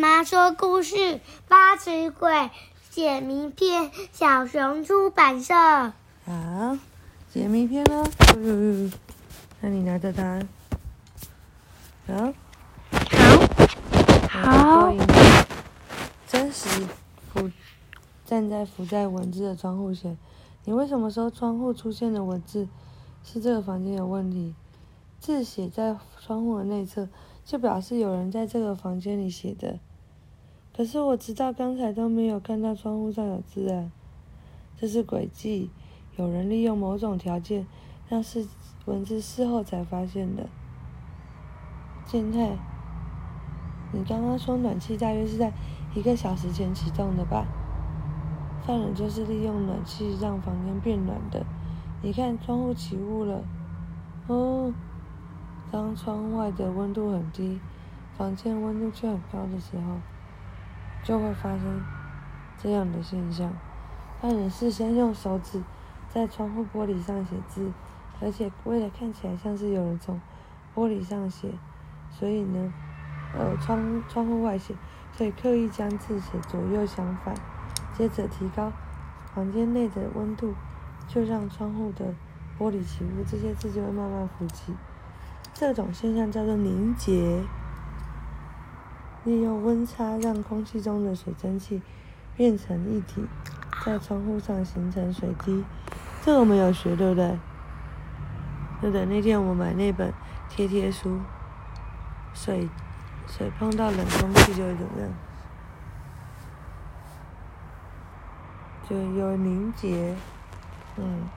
妈说故事，八尺鬼写名片，小熊出版社。好，解谜篇喽。嗯，那你拿着它。好。好。真实浮站在浮在文字的窗户前，你为什么说窗户出现的文字是这个房间有问题？字写在窗户的内侧，就表示有人在这个房间里写的。可是我直到刚才都没有看到窗户上有字啊，这是诡计，有人利用某种条件让是文字事后才发现的。健太，你刚刚说暖气大约是在一个小时前启动的吧？犯人就是利用暖气让房间变暖的。你看窗户起雾了，哦。当窗外的温度很低，房间温度却很高的时候，就会发生这样的现象。犯人事先用手指在窗户玻璃上写字，而且为了看起来像是有人从玻璃上写，所以呢，呃，窗窗户外写，所以刻意将字写左右相反。接着提高房间内的温度，就让窗户的玻璃起雾，这些字就会慢慢浮起。这种现象叫做凝结，利用温差让空气中的水蒸气变成一体，在窗户上形成水滴。这个我们有学，对不对？对的，那天我买那本贴贴书，水水碰到冷空气就会怎么样？就有凝结，嗯，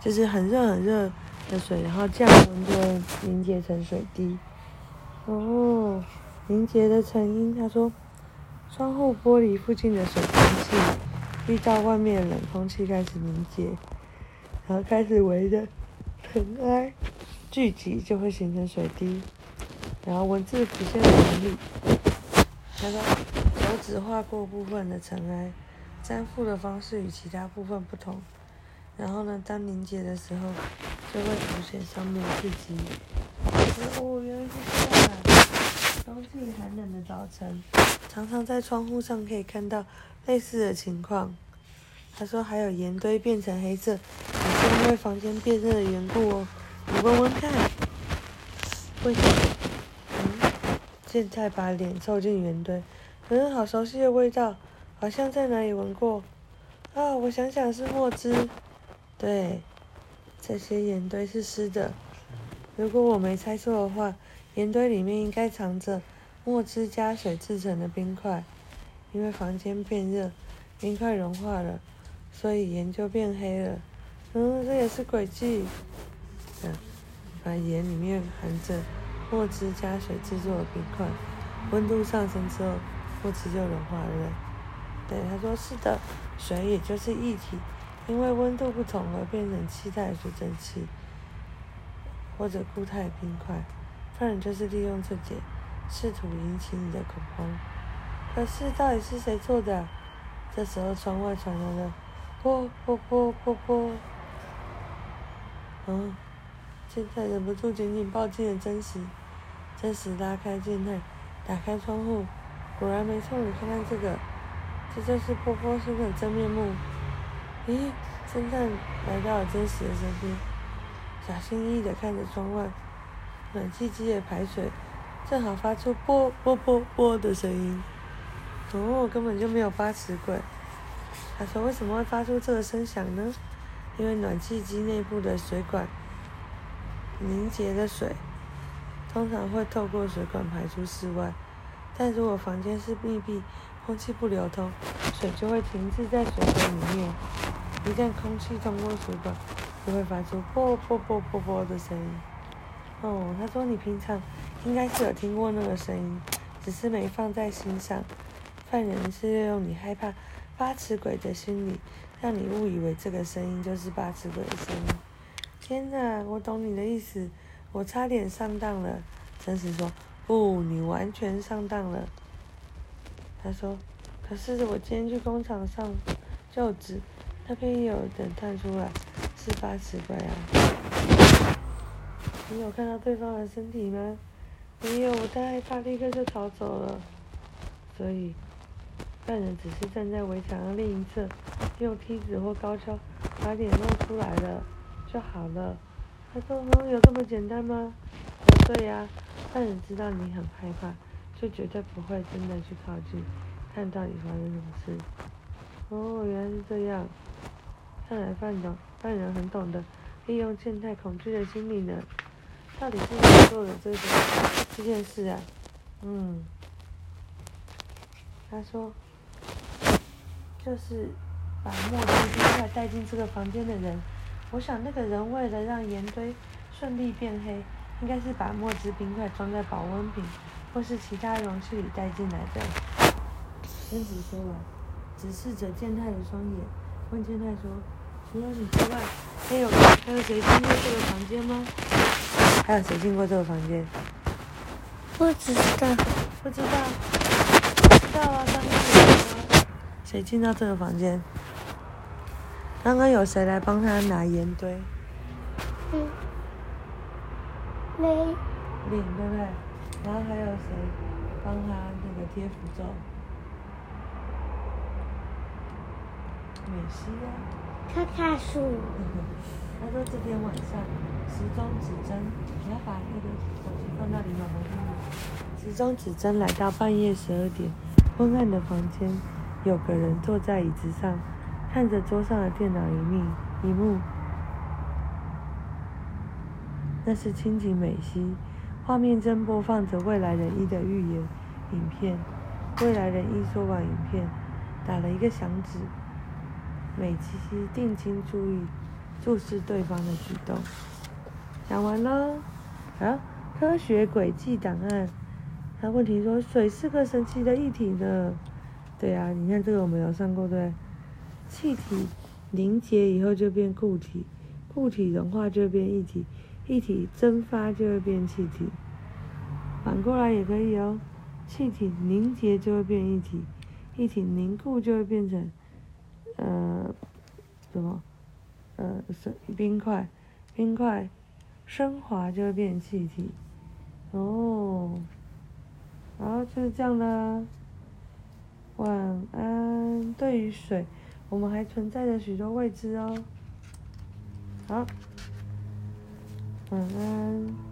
就是很热很热。的水，然后降温就会凝结成水滴。哦，凝结的成因，他说，窗户玻璃附近的水蒸气遇到外面冷空气开始凝结，然后开始围着尘埃聚集，就会形成水滴。然后文字浮现的原理，他说，手指划过部分的尘埃，粘附的方式与其他部分不同。然后呢，当凝结的时候。就会出现上面聚集。哦，原来是这样。冬季寒冷的早晨，常常在窗户上可以看到类似的情况。他说还有盐堆变成黑色，也是因为房间变热的缘故哦。你闻闻看，为什么？嗯，现在把脸凑近盐堆，嗯，好熟悉的味道，好像在哪里闻过。啊，我想想是墨汁，对。这些盐堆是湿的，如果我没猜错的话，盐堆里面应该藏着墨汁加水制成的冰块。因为房间变热，冰块融化了，所以盐就变黑了。嗯，这也是诡计。嗯，把盐里面含着墨汁加水制作的冰块，温度上升之后，墨汁就融化了。对，他说是的，水也就是液体。因为温度不同而变成气态水蒸气，或者固态冰块，犯人就是利用这点，试图引起你的恐慌。可是到底是谁做的？这时候窗外传来了“啵啵啵啵啵”，嗯，健太忍不住紧紧抱紧了真实。真实拉开健太，打开窗户，果然没错，你看看这个，这就是波波声的真面目。咦，侦探来到了真实的身边，小心翼翼地看着窗外，暖气机的排水正好发出“啵啵啵啵”的声音。哦，根本就没有八尺鬼。他说：“为什么会发出这个声响呢？因为暖气机内部的水管凝结的水，通常会透过水管排出室外。但如果房间是密闭，空气不流通，水就会停滞在水管里面。一旦空气通过水管，就会发出啵啵啵啵啵的声音。哦，他说你平常应该是有听过那个声音，只是没放在心上。犯人是利用你害怕八尺鬼的心理，让你误以为这个声音就是八尺鬼的声音。天哪，我懂你的意思，我差点上当了。真实说，不，你完全上当了。他说：“可是我今天去工厂上就职，那边有人探出来，是八尺鬼啊。你有看到对方的身体吗？没有，我太害怕，立刻就逃走了。所以犯人只是站在围墙的另一侧，用梯子或高跷把脸露出来了就好了。他说：“哦，有这么简单吗？”不对呀，犯人知道你很害怕，就绝对不会真的去靠近，看到底发生什么事。哦，原来是这样。看来犯懂，犯人很懂得利用健太恐惧的心理呢。到底是谁做的这个这件事啊？嗯，他说，就是把墨汁冰块带进这个房间的人。我想那个人为了让盐堆顺利变黑，应该是把墨汁冰块装在保温瓶或是其他容器里带进来的。贞子说完，直视着健太的双眼，问健太说：“除了你之外，还有还有谁进入这个房间吗？还有谁进过这个房间？”不知道，不知道，不知道啊！刚刚有谁进到这个房间？刚刚有谁来帮他拿盐堆？嗯，没，领对不对？然后还有谁帮他那个贴符咒？美西呀。看看书。他说这天晚上时钟指针，你要把那个手机放到你妈妈那里。时钟指针来到半夜十二点，昏暗的房间，有个人坐在椅子上，看着桌上的电脑荧幕，荧幕。那是清井美希，画面正播放着未来人一的预言影片。未来人一说完影片，打了一个响指。美希定睛注意。注视对方的举动。讲完了，啊，科学轨迹档案。他问题说，水是个神奇的液体呢。对啊，你看这个我们有上过对。气体凝结以后就变固体，固体融化就变液体，液体蒸发就会变气体。反过来也可以哦，气体凝结就会变液体，液体凝固就会变成，呃，什么？呃，是冰块，冰块升华就会变气体，哦，好，就是这样啦。晚安。对于水，我们还存在着许多未知哦。好，晚安。